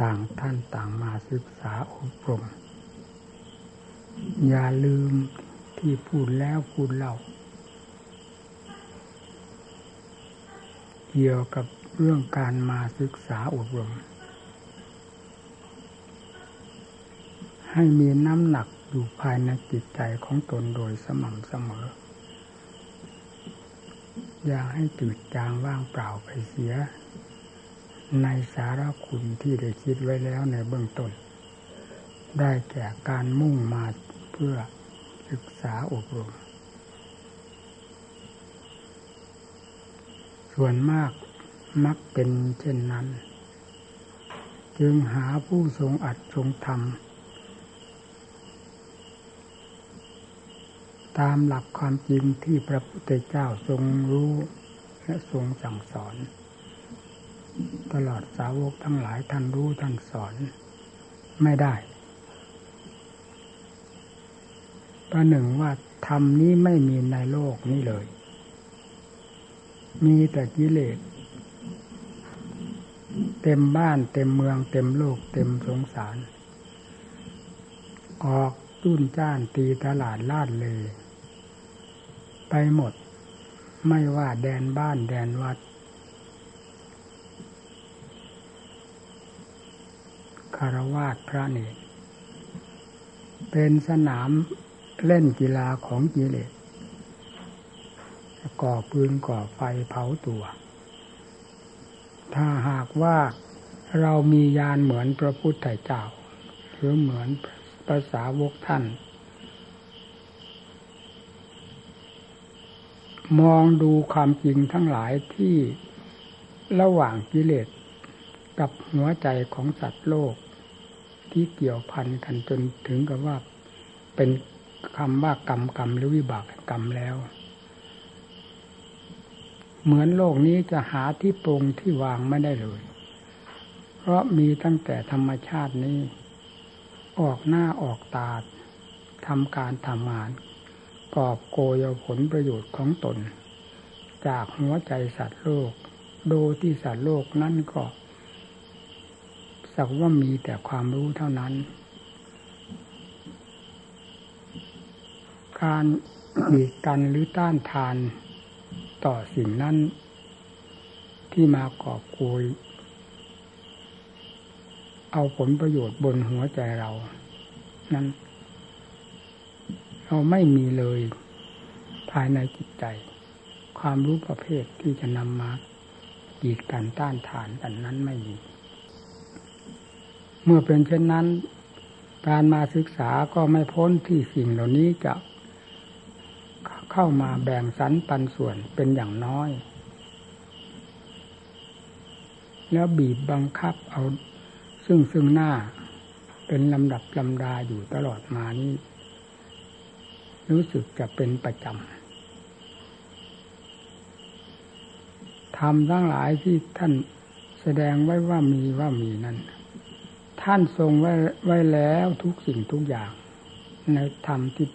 ต่างท่านต่างมาศึกษาอบรม อย่าลืมที่พูดแล้วพูดเล่า เกี่ยวกับเรื่องการมาศึกษาอบรม ให้มีน้ำหนักอยู่ภายในจิตใจของตนโดยสม่ำเสมอ อย่าให้จืดจางว่างเปล่าไปเสีย ในสาระคุณที่ได้คิดไว้แล้วในเบื้องต้น ได้แก่การมุ่งมาเพื่อศึกษาอบรม ส่วนมากมักเป็นเช่นนั้น จึงหาผู้ทรงอัดทรงธรรม ตามหลักความจริงที่พระพุทธเจ้าทรงรู้และทรงสั่งสอน ตลอดสาวกทั้งหลายท่านรู้ท่านสอนไม่ได้ ประหนึ่งว่าธรรมนี้ไม่มีในโลกนี้เลย มีแต่กิเลส เต็มบ้านเต็มเมืองเต็มโลกเต็มสงสาร ออกตุ้นจ้านตีตลาดลาดเลย ไปหมด ไม่ว่าแดนบ้านแดนวัด คารวาสพระเนตเป็นสนามเล่นกีฬาของกิเลสก่อปืนก่อไฟเผาตัว ถ้าหากว่าเรามียานเหมือนพระพุทธเจ้า หรือเหมือนภาษาวกท่าน มองดูความจริงทั้งหลายที่ระหว่างกิเลสกับหัวใจของสัตว์โลก ที่เกี่ยวพันกันจนถึงกับว่าเป็นคำว่ากรรมกรรมหรือวิบากกรรมแล้ว เหมือนโลกนี้จะหาที่ปรงที่วางไม่ได้เลย เพราะมีตั้งแต่ธรรมชาตินี้ ออกหน้าออกตาทำการทำงานกอบโกยผลประโยชน์ของตน จากหัวใจสัตว์โลก โดที่สัตว์โลกนั่นก็ สักว่ามีแต่ความรู้เท่านั้น การหีดกันหรือต้านทานต่อสิ่งนั้น ที่มากอกวยเอาผลประโยชน์บนหัวใจเรา นั้น เราไม่มีเลยภายในจิตใจ ความรู้ประเภทที่จะนำมากีดกันต้านทานกันนั้นไม่มี เมื่อเป็นเช่นนั้น การมาศึกษาก็ไม่พ้นที่สิ่งเหล่านี้จะเข้ามาแบ่งสรรปันส่วนเป็นอย่างน้อย แล้วบีบบังคับเอาซึ่งซึ่งหน้าเป็นลำดับลำดาอยู่ตลอดมานี้ รู้สึกจะเป็นประจำทำทั้งหลายที่ท่านแสดงไว้ว่ามีว่ามีนั้น ท่านทรงไว้ไว้แล้วทุกสิ่งทุกอย่าง ในธรรมที่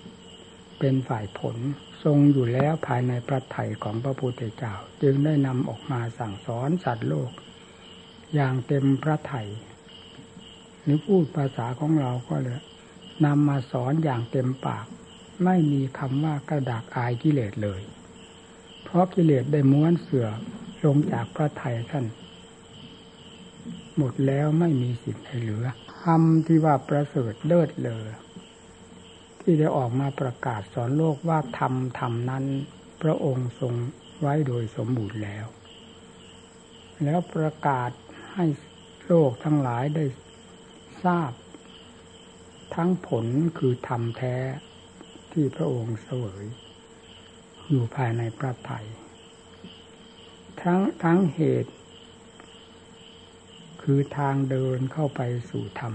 เป็นฝ่ายผลทรงอยู่แล้วภายในพระไถ่ของพระพุทธเจ้า จึงได้นำออกมาสั่งสอนสัตว์โลก อย่างเต็มพระไถ่หรือพูดภาษาของเราก็เลยนำมาสอนอย่างเต็มปาก ไม่มีคำว่ากระดากอายกิเลสเลย เพราะกิเลสได้ม้วนเสือลงจากพระไถ่ท่าน หมดแล้วไม่มีสิ่งใดเหลือคำที่ว่าประเสริฐเลิศเลยที่ได้ออกมาประกาศสอนโลกว่าธรรมธรรมนั้น พระองค์ทรงไว้โดยสมบูรณ์แล้ว แล้วประกาศให้โลกทั้งหลายได้ทราบ ทั้งผลคือธรรมแท้ที่พระองค์เสวย อยู่ภายในพระไถ่ทั้งทั้งเหตุ คือทางเดินเข้าไปสู่ธรรม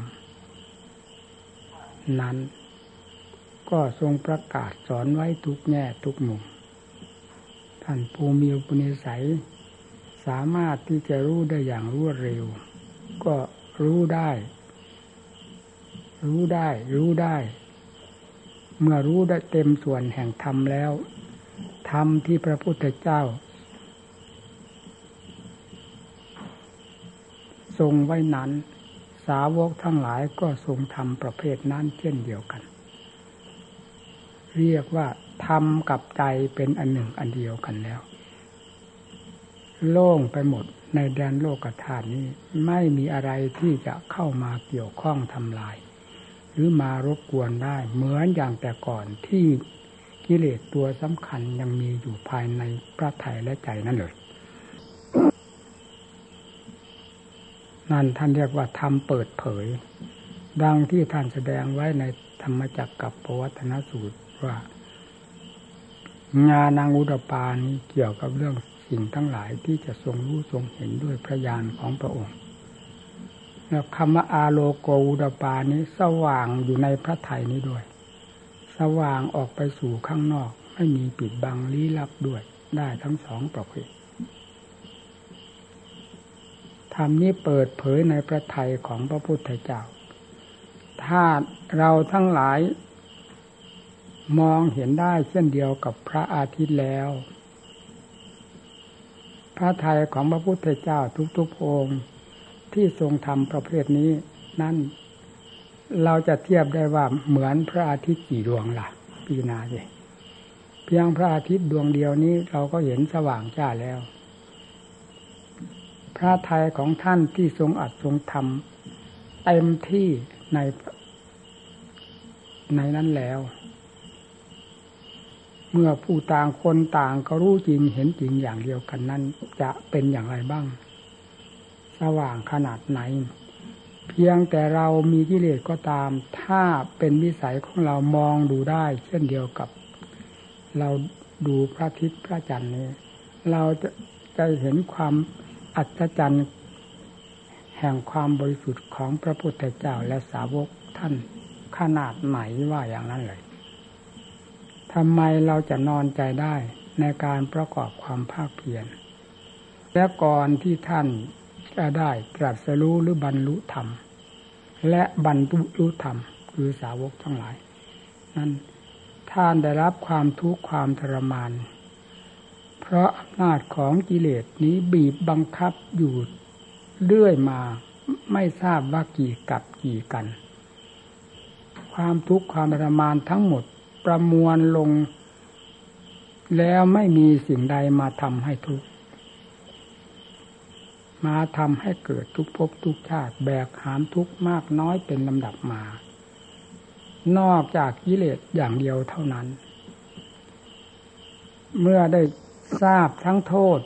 นั้น ก็ทรงประกาศสอนไว้ทุกแง่ทุกมุมท่านภูมิอุปนิสัย สามารถที่จะรู้ได้อย่างรวดเร็ว ก็รู้ได้ รู้ได้ รู้ได้ เมื่อรู้ได้เต็มส่วนแห่งธรรมแล้ว ธรรมที่พระพุทธเจ้า ทรงไว้นั้น สาวกทั้งหลายก็ทรงทำประเภทนั้นเช่นเดียวกัน เรียกว่าทำกับใจเป็นอันหนึ่งอันเดียวกันแล้ว โล่งไปหมดในแดนโลกธาตุนี้ไม่มีอะไรที่จะเข้ามาเกี่ยวข้องทำลาย หรือมารบกวนได้เหมือนอย่างแต่ก่อนที่กิเลสตัวสำคัญยังมีอยู่ภายในพระทัยและใจนั่นเลย นั่นท่านเรียกว่าทำเปิดเผย ดังที่ท่านแสดงไว้ในธรรมจักรกับปวัตนสูตรว่างานังอุดปานี้เกี่ยวกับเรื่องสิ่งทั้งหลายที่จะทรงรู้ทรงเห็นด้วยพระญาณของพระองค์ แล้วคำว่าอาโลโกอุดปานี้สว่างอยู่ในพระไถ่นี้ด้วย สว่างออกไปสู่ข้างนอก ไม่มีปิดบังลี้ลับด้วยได้ทั้งสองประเภท ธรรมนี้เปิดเผยในพระทัยของพระพุทธเจ้า ถ้าเราทั้งหลาย มองเห็นได้เช่นเดียวกับพระอาทิตย์แล้ว พระทัยของพระพุทธเจ้าทุกๆองค์ที่ทรงทำประเภทนี้ นั่นเราจะเทียบได้ว่าเหมือนพระอาทิตย์กี่ดวงละ่ะปีนาเลยเพียงพระอาทิตย์ดวงเดียวนี้เราก็เห็นสว่างจ้าแล้ว พระทัยของท่านที่ทรงอัดทรงทำเต็มที่ในในนั้นแล้ว เมื่อผู้ต่างคนต่างก็รู้จริงเห็นจริงอย่างเดียวกันนั้น จะเป็นอย่างไรบ้าง สว่างขนาดไหน เพียงแต่เรามีกิเลสก็ตาม ถ้าเป็นวิสัยของเรามองดูได้ เช่นเดียวกับ เราดูพระอาทิตย์พระจันทร์นี้ เราจะจะเห็นความ อัศจรรย์แห่งความบริสุทธิ์ของพระพุทธเจ้าและสาวกท่านขนาดไหนว่าอย่างนั้นเลยทำไมเราจะนอนใจได้ในการประกอบความภาคเพียรและก่อนที่ท่านจะได้ตรัสรู้หรือบรรลุธรรม และบรรลุธรรมคือสาวกทั้งหลาย นั้นท่านได้รับความทุกข์ความทรมาน เพราะอำนาจของกิเลสนี้บีบบังคับอยู่เรื่อยมาไม่ทราบว่ากี่กับกี่กัน ความทุกข์ความทรมานทั้งหมดประมวลลง แล้วไม่มีสิ่งใดมาทำให้ทุกข์มาทำให้เกิดทุกภพทุกชาติแบกหามทุกข์มากน้อยเป็นลำดับมา นอกจากกิเลสอย่างเดียวเท่านั้น เมื่อได้ ทราบทั้งโทษ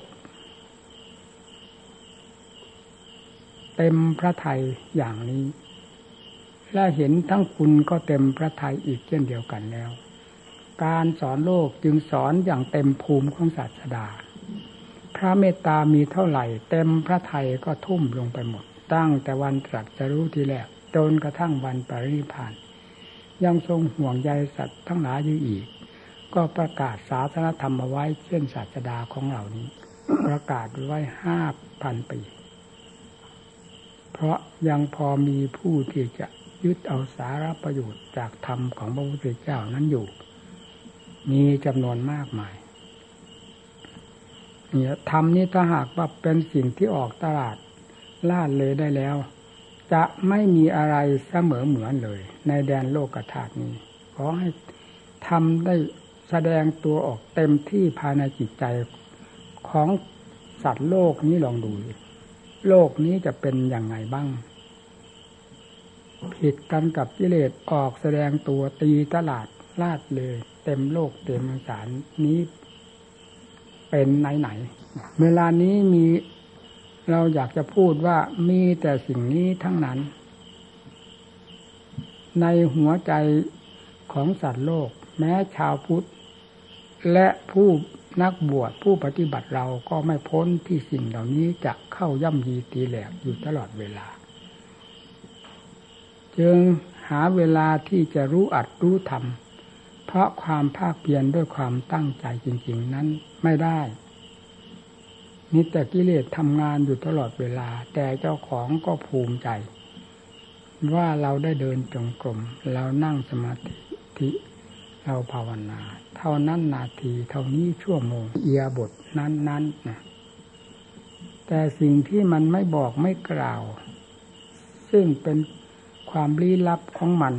เต็มพระไทยอย่างนี้ และเห็นทั้งคุณก็เต็มพระไทยอีกเช่นเดียวกันแล้ว การสอนโลกจึงสอนอย่างเต็มภูมิของศาสดา พระเมตตามีเท่าไหร่ เต็มพระไทยก็ทุ่มลงไปหมด ตั้งแต่วันตรัสจะรู้ทีแรกจนกระทั่งวันปรินิพาน ยังทรงห่วงใยสัตว์ทั้งหลายอยู่อีก ก็ประกาศศาสนธรรมเอาไว้เช่นศาสดาของเหล่านี้ ประกาศไว้ห้าพันปี เพราะยังพอมีผู้ที่จะยึดเอาสาระประโยชน์จากธรรมของพระพุทธเจ้านั้นอยู่ มีจำนวนมากมายเนี่ยธรรมนี้ถ้าหากว่าเป็นสิ่งที่ออกตลาดล่าเลยได้แล้ว จะไม่มีอะไรเสมอเหมือนเลย ในแดนโลกธาตุนี้ขอให้ทำได้ แสดงตัวออกเต็มที่ภายในจิตใจของสัตว์โลกนี้ลองดู โลกนี้จะเป็นอย่างไงบ้าง ผิดกันกับกิเลสออกแสดงตัวตีตลาดลาดเลย เต็มโลกเต็มสารนี้เป็นไหนไหน เวลานี้มีเราอยากจะพูดว่ามีแต่สิ่งนี้ทั้งนั้น ในหัวใจของสัตว์โลก แม้ชาวพุทธ และผู้นักบวชผู้ปฏิบัติเราก็ไม่พ้นที่สิ่งเหล่านี้จะเข้าย่ำยีตีแหลกอยู่ตลอดเวลา จึงหาเวลาที่จะรู้อัดรู้ทำเพราะความภาคเพียรด้วยความตั้งใจจริง ๆ นั้นไม่ได้นิแต่กิเลสทำงานอยู่ตลอดเวลา แต่เจ้าของก็ภูมิใจ ว่าเราได้เดินจงกรมเรานั่งสมาธิ เราภาวนา เท่านั้นนาทีเท่านี้ชั่วโมงเอียบทนั้นนั้นนะแต่สิ่งที่มันไม่บอกไม่กล่าว ซึ่งเป็นความลี้ลับของมัน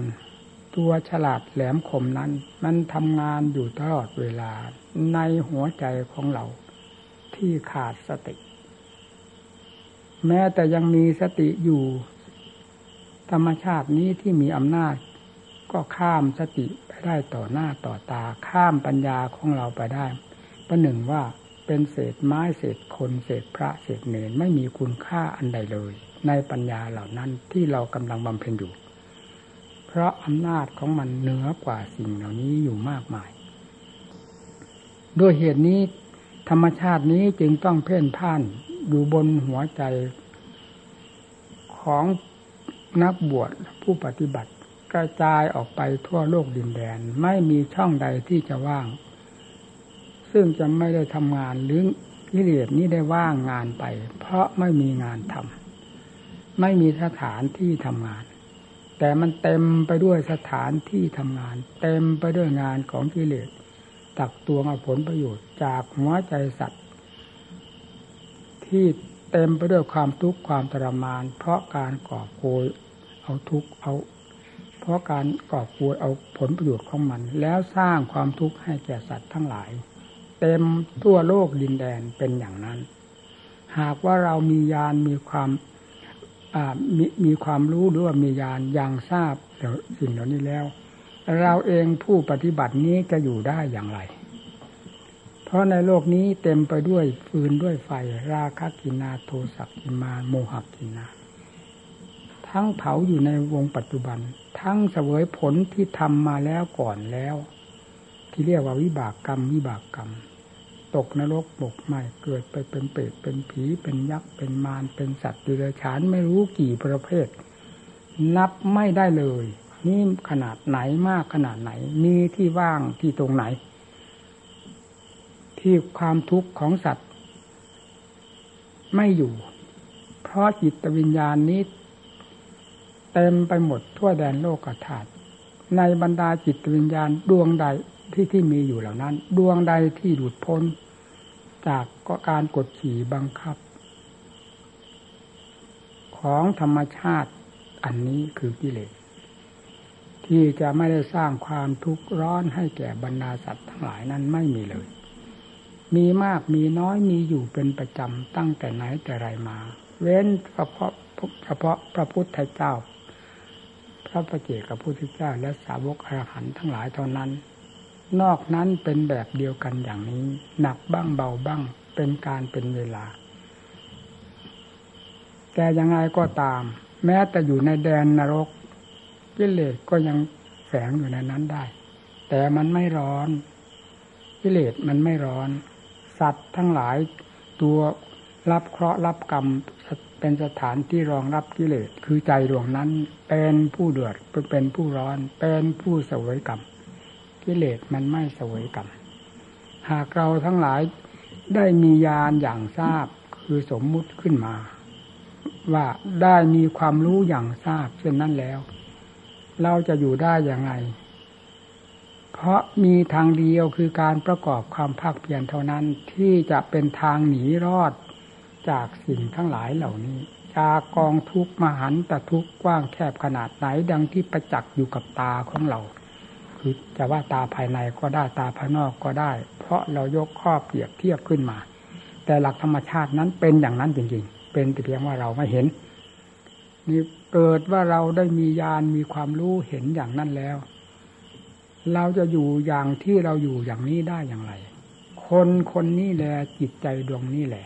ตัวฉลาดแหลมคมนั้น มันทำงานอยู่ตลอดเวลาในหัวใจของเรา ที่ขาดสติ แม้แต่ยังมีสติอยู่ ธรรมชาตินี้ที่มีอำนาจ ก็ข้ามสติไปได้ต่อหน้าต่อตา ข้ามปัญญาของเราไปได้ประหนึ่งว่าเป็นเศษไม้เศษคนเศษพระเศษเนรไม่มีคุณค่าอันใดเลย ในปัญญาเหล่านั้นที่เรากำลังบำเพ็ญอยู่ เพราะอำนาจของมันเหนือกว่าสิ่งเหล่านี้อยู่มากมาย ด้วยเหตุนี้ ธรรมชาตินี้จึงต้องเพ่นพ่านอยู่บนหัวใจของนักบวชผู้ปฏิบัติ กระจายออกไปทั่วโลกดินแดน ไม่มีช่องใดที่จะว่าง ซึ่งจะไม่ได้ทำงานหรือกิเลสนี้ได้ว่างงานไป เพราะไม่มีงานทำไม่มีสถานที่ทำงาน แต่มันเต็มไปด้วยสถานที่ทำงาน เต็มไปด้วยงานของกิเลสตักตวงเอาผลประโยชน์จากหัวใจสัตว์ ที่เต็มไปด้วยความทุกข์ความทรมาน เพราะการก่อโกยเอาทุกข์เอา เพราะการก่อโกยเอาผลประโยชน์ของมัน แล้วสร้างความทุกข์ให้แก่สัตว์ทั้งหลาย เต็มทั่วโลกดินแดนเป็นอย่างนั้น หากว่าเรามียานมีความมีมีความรู้หรือว่ามียานยังทราบสิ่งเหล่านี้แล้ว เราเองผู้ปฏิบัตินี้จะอยู่ได้อย่างไร เพราะในโลกนี้เต็มไปด้วยฟืนด้วยไฟ ราคะกินาโทสักกิมาโมหกินา ทั้งเผาอยู่ในวงปัจจุบัน ทั้งเสวยผลที่ทำมาแล้วก่อนแล้ว ที่เรียกว่าวิบากกรรม วิบากกรรม ตกนรกบกใหม่เกิดไปเป็นเปรตเป็นผี เป็นยักษ์เป็นมารเป็นสัตว์ดิเรกชันไม่รู้กี่ประเภท นับไม่ได้เลย นี่ขนาดไหนมากขนาดไหน มีที่ว่างที่ตรงไหน ที่ความทุกข์ของสัตว์ ไม่อยู่ เพราะจิตวิญญาณนี้ เต็มไปหมดทั่วแดนโลกธาตุในบรรดาจิตวิญญาณดวงใดที่ที่มีอยู่เหล่านั้น ดวงใดที่หลุดพ้น จากก็การกดขี่บังคับ ของธรรมชาติอันนี้คือกิเลสที่จะไม่ได้สร้างความทุกข์ร้อนให้แก่บรรดาสัตว์ทั้งหลายนั้นไม่มีเลย มีมากมีน้อยมีอยู่เป็นประจำตั้งแต่ไหนแต่ไรมา เว้นเฉพาะเฉพาะพระพุทธเจ้า พระประเจกับพระพุทธเจ้าและสาวกอรหันทั้งหลายเท่านั้น นอกนั้นเป็นแบบเดียวกันอย่างนี้ หนักบ้างเบาบ้างเป็นการเป็นเวลา แต่ยังไงก็ตาม แม้แต่อยู่ในแดนนรกกิเลสก็ยังแฝงอยู่ในนั้นได้ แต่มันไม่ร้อนกิเลสมันไม่ร้อน สัตว์ทั้งหลายตัวรับเคราะห์รับกรรม เป็นสถานที่รองรับกิเลสคือใจดวงนั้น เป็นผู้เดือดเป็นผู้ร้อน เป็นผู้เสวยกรรมกิเลสมันไม่เสวยกรรมหากเราทั้งหลายได้มีญาณอย่างทราบคือสมมุติขึ้นมา ว่าได้มีความรู้อย่างทราบเช่นนั้นแล้ว เราจะอยู่ได้อย่างไร เพราะมีทางเดียวคือการประกอบความภาคเพียรเท่านั้นที่จะเป็นทางหนีรอด จากสิ่งทั้งหลายเหล่านี้ จากกองทุกมหันตทุกกว้างแคบขนาดไหนดังที่ประจักษ์อยู่กับตาของเรา คือจะว่าตาภายในก็ได้ตาภายนอกก็ได้ เพราะเรายกข้อเปรียบเทียบขึ้นมา แต่หลักธรรมชาตินั้นเป็นอย่างนั้นจริงๆ เป็นแต่เพียงว่าเราไม่เห็นนี่เกิดว่าเราได้มีญาณมีความรู้เห็นอย่างนั้นแล้ว เราจะอยู่อย่างที่เราอยู่อย่างนี้ได้อย่างไร คนคนนี้แหละจิตใจดวงนี้แหละ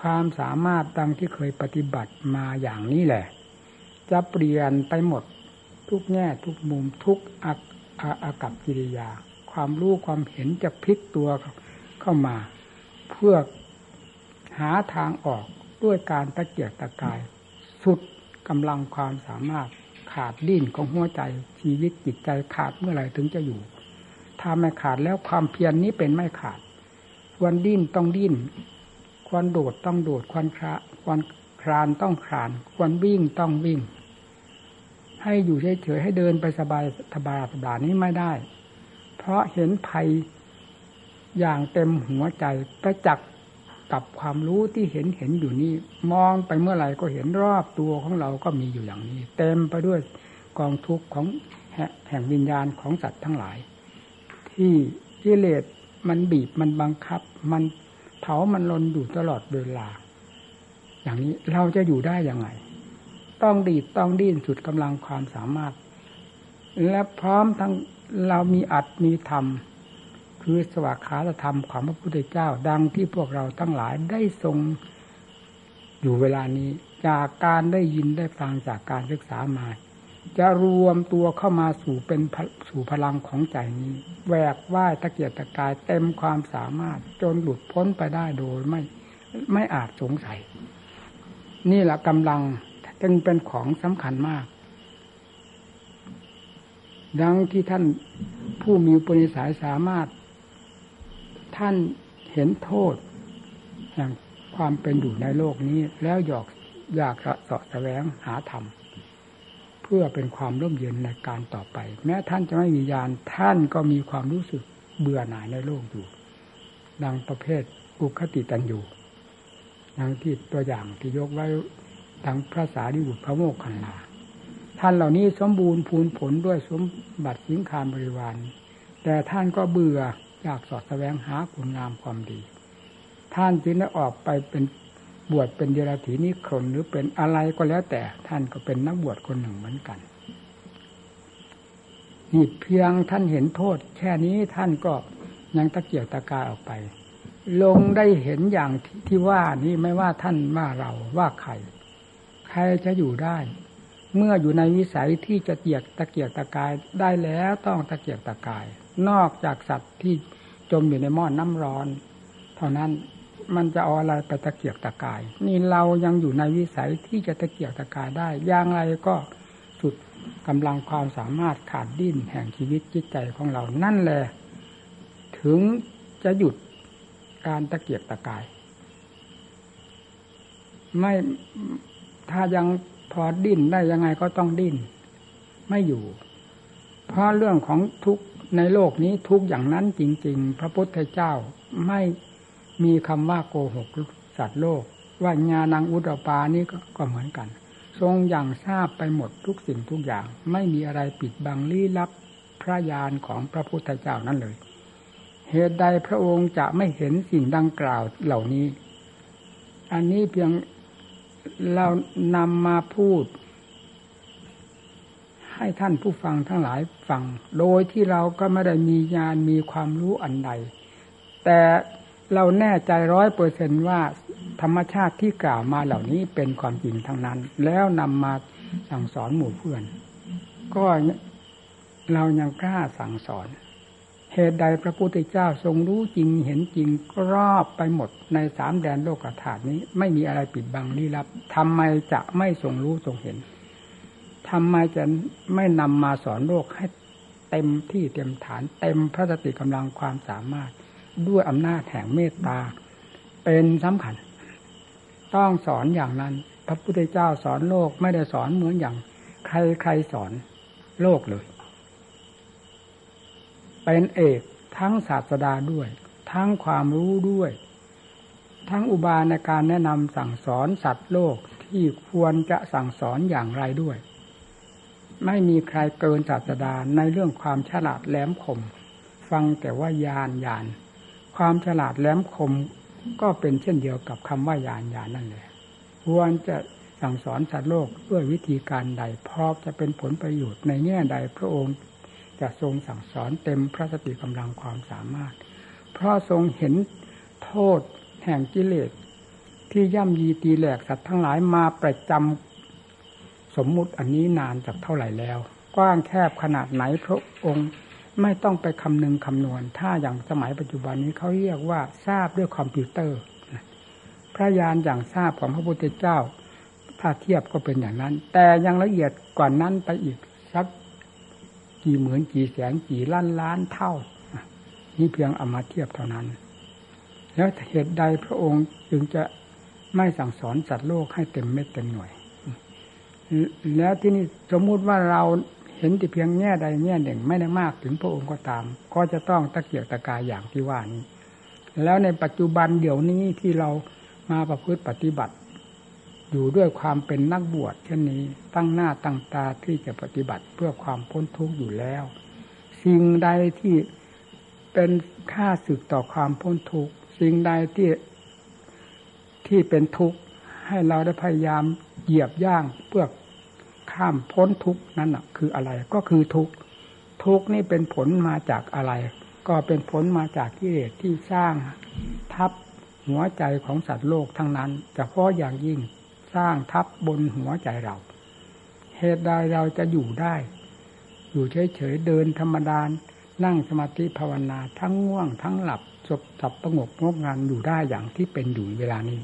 ความสามารถดังที่เคยปฏิบัติมาอย่างนี้แหละ จะเปลี่ยนไปหมดทุกแง่ทุกมุมทุกอาอากับกิริยา ความรู้ความเห็นจะพลิกตัวเข้ามา เพื่อหาทางออกด้วยการตะเกียกตะกาย สุดกำลังความสามารถขาดดิ้นของหัวใจชีวิตจิตใจขาดเมื่อไหร่ถึงจะอยู่ ถ้าไม่ขาดแล้วความเพียรนนี้เป็นไม่ขาดควรดิ้นต้องดิ้น ควรโดดต้องโดดควรคราควรคลานต้องคลาน ควรวิ่งต้องวิ่ง ให้อยู่เฉยๆให้เดินไปสบายสบายสบายนี้ไม่ได้ เพราะเห็นภัยอย่างเต็มหัวใจประจักษ์กับความรู้ที่เห็นเห็นอยู่นี้มองไปเมื่อไหร่ก็เห็นรอบตัวของเราก็มีอยู่อย่างนี้ เต็มไปด้วยกองทุกข์ของแห่งวิญญาณของสัตว์ทั้งหลาย ที่กิเลสมันบีบมันบังคับ มันามันลนอยู่ตลอดเวลา อย่างนี้เราจะอยู่ได้ยังไง ต้องดีดต้องดิ้นสุดกำลังความสามารถ และพร้อมทั้งเรามีอัดมีธรรม คือสวากขาธรรมของพระพุทธเจ้า ดังที่พวกเราทั้งหลายได้ทรงอยู่เวลานี้ จากการได้ยินได้ฟังจากการศึกษามา จะรวมตัวเข้ามาสู่เป็นสู่พลังของใจนี้แหวกว่ายตะเกียกตะกายเต็มความสามารถจนหลุดพ้นไปได้โดยไม่ไม่อาจสงสัย นี่แหละกำลังจึงเป็นของสำคัญมาก ดังที่ท่านผู้มีปุณิสัยสามารถ ท่านเห็นโทษแห่งความเป็นอยู่ในโลกนี้แล้วอยากอยากสะแสวงหาธรรม พื่อเป็นความร่มเย็นในการต่อไป แม้ท่านจะไม่มียานท่านก็มีความรู้สึกเบื่อหน่ายในโลกอยู่ ดังประเภทอุคติตันอยู่ดังที่ตัวอย่างที่ยกไว้ดังพระสารีบุตรพระโมกขันลาท่านเหล่านี้สมบูรณ์พูนผลด้วยสมบัติสิงคารบริวาร แต่ท่านก็เบื่ออยากสอดแสวงหาคุณงามความดี ท่านจึงได้ออกไปเป็น บวชเป็นเดรัจฉีนิครนหรือเป็นอะไรก็แล้วแต่ท่านก็เป็นนักบวชคนหนึ่งเหมือนกันนี่เพียงท่านเห็นโทษ แค่นี้ท่านก็ยังตะเกียกตะกายออกไป ลงได้เห็นอย่างที่ว่านี้ไม่ว่าท่านว่าเราว่าใครใครจะอยู่ได้ เมื่ออยู่ในวิสัยที่จะเกียกตะเกียกตะกายได้แล้วต้องตะเกียกตะกาย นอกจากสัตว์ที่จมอยู่ในหม้อนน้าร้อน เท่านั้น มันจะเอาอะไรไปตะเกียกตะกาย นี่เรายังอยู่ในวิสัยที่จะตะเกียกตะกายได้อย่างไรก็สุดกำลังความสามารถขาดดิ้นแห่งชีวิตจิตใจของเรานั่นแหละถึงจะหยุดการตะเกียกตะกาย ไม่ถ้ายังพอดิ้นได้ยังไงก็ต้องดิ้นไม่อยู่ เพราะเรื่องของทุกในโลกนี้ทุกอย่างนั้นจริง ๆ พระพุทธเจ้าไม่ มีคำว่าโกหกสัตว์โลก ว่าญาณังอุตปานี้ก็เหมือนกัน ทรงอย่างทราบไปหมดทุกสิ่งทุกอย่าง ไม่มีอะไรปิดบังลี้ลับพระญาณของพระพุทธเจ้านั้นเลย เหตุใดพระองค์จะไม่เห็นสิ่งดังกล่าวเหล่านี้ อันนี้เพียงเรานำมาพูด ให้ท่านผู้ฟังทั้งหลายฟัง โดยที่เราก็ไม่ได้มีญาณมีความรู้อันใด แต่ เราแน่ใจร้อยเปอร์เซนว่าธรรมชาติที่กล่าวมาเหล่านี้เป็นความจริงทั้งนั้น แล้วนำมาสั่งสอนหมู่เพื่อน ก็เรายังกล้าสั่งสอน เหตุใดพระพุทธเจ้าทรงรู้จริงเห็นจริงรอบไปหมดในสามแดนโลกธาตุนี้ ไม่มีอะไรปิดบังลี้ลับทำไมจะไม่ทรงรู้ทรงเห็นทำไมจะไม่นำมาสอนโลกให้เต็มที่เต็มฐาน เต็มพระสติกำลังความสามารถ ด้วยอำนาจแห่งเมตตา เป็นสำคัญ ต้องสอนอย่างนั้น พระพุทธเจ้าสอนโลกไม่ได้สอนเหมือนอย่าง ใครใครสอนโลกเลย เป็นเอกทั้งศาสดาด้วย ทั้งความรู้ด้วย ทั้งอุบายในการแนะนำสั่งสอนสัตว์โลกที่ควรจะสั่งสอนอย่างไรด้วย ไม่มีใครเกินศาสดาในเรื่องความฉลาดแหลมคมฟังแต่ว่ายานยาน ความฉลาดแหลมคมก็เป็นเช่นเดียวกับคำว่ายานยานนั่นแหละควรจะสั่งสอนสัตว์โลกด้วยวิธีการใดพอจะเป็นผลประโยชน์ในแง่ใดพระองค์ จะทรงสั่งสอนเต็มพระสติกำลังความสามารถ เพราะทรงเห็นโทษแห่งกิเลส ที่ย่ำยีตีแหลกสัตว์ทั้งหลายมาประจำสมมุติอันนี้นานจากเท่าไหร่แล้ว กว้างแคบขนาดไหนพระองค์ ไม่ต้องไปคำนึงคำนวณ ถ้าอย่างสมัยปัจจุบันนี้เขาเรียกว่าทราบด้วยคอมพิวเตอร์พระยานอย่างทราบของพระพุทธเจ้า ถ้าเทียบก็เป็นอย่างนั้น แต่ยังละเอียดกว่านั้นไปอีกสักกี่หมื่นกี่แสนกี่ล้านล้านเท่า นี่เพียงเอามาเทียบเท่านั้น แล้วเหตุใดพระองค์จึงจะไม่สั่งสอนสัตว์โลกให้เต็มเม็ดเต็มหน่วย แล้วที่นี่สมมุติว่าเรา เห็นแต่เพียงแง่ใดแง่หนึ่งไม่ได้มากถึงพระองค์ก็ตาม ก็จะต้องตะเกียกตะกายอย่างที่ว่านี้ แล้วในปัจจุบันเดี๋ยวนี้ที่เรามาประพฤติปฏิบัติ อยู่ด้วยความเป็นนักบวชเช่นนี้ตั้งหน้าตั้งตาที่จะปฏิบัติเพื่อความพ้นทุกข์อยู่แล้ว สิ่งใดที่เป็นค่าศึกต่อความพ้นทุกข์สิ่งใดที่ที่เป็นทุกข์ให้เราได้พยายามเหยียบย่างเพื่อ ข้ามพ้นทุกนั้นคืออะไร ก็คือทุกทุกนี่เป็นผลมาจากอะไร ก็เป็นผลมาจากกิเลสที่สร้างทับหัวใจของสัตว์โลกทั้งนั้นเฉพาะอย่างยิ่งสร้างทับบนหัวใจเรา เหตุใดเราจะอยู่ได้ อยู่เฉยๆเดินธรรมดา นั่งสมาธิภาวนาทั้งง่วง ทั้งหลับจบจับประงกงกงานอยู่ได้อย่างที่เป็นอยู่เวลานี้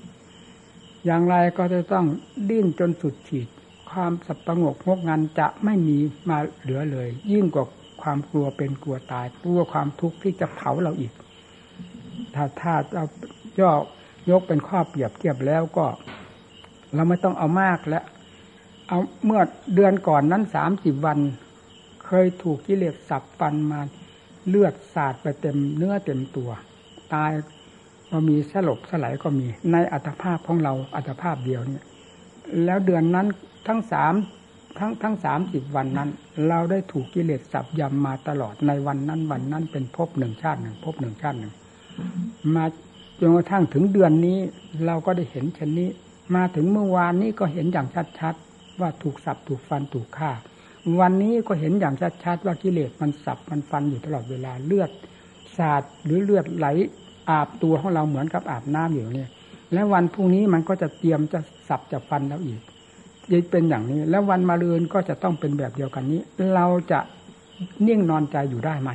อย่างไรก็จะต้องดิ้นจนสุดขีด ความสับประงกงกงานจะไม่มีมาเหลือเลย ยิ่งกว่าความกลัวเป็นกลัวตายกลัวความทุกข์ที่จะเผาเราอีก ถ้าถ้าเราย่อยกเป็นข้อเปรียบเทียบแล้วก็ เราไม่ต้องเอามากแล้วเอาเมื่อเดือนก่อนนั้นสามสิบวัน เคยถูกกิเลสสับฟันมาเลือดสาดไปเต็มเนื้อเต็มตัว ตายก็มีสลบสลายก็มี ในอัตภาพของเราอัตภาพเดียวเนี่ย แล้วเดือนนั้น ทั้งสามทั้งทั้งสามสิบวันนั้น เราได้ถูกกิเลสสับยำมาตลอดในวันนั้นวันนั้นเป็นภพหนึ่งชาติหนึ่งภพหนึ่งชาติหนึ่งมาจนกระทั่งถึงเดือนนี้เราก็ได้เห็นเช่นนี้ มาถึงเมื่อวานนี้ก็เห็นอย่างชัดๆว่าถูกสับถูกฟันถูกฆ่า วันนี้ก็เห็นอย่างชัดๆว่ากิเลสมันสับมันฟันอยู่ตลอดเวลาเลือดสาดหรือเลือดไหลอาบตัวของเราเหมือนกับอาบน้ำอยู่เนี่ย และวันพรุ่งนี้มันก็จะเตรียมจะสับจะฟันเราอีก ยิ่เป็นอย่างนี้ แล้ววันมาเรือนก็จะต้องเป็นแบบเดียวกันนี้ เราจะนิ่งนอนใจอยู่ได้ไหม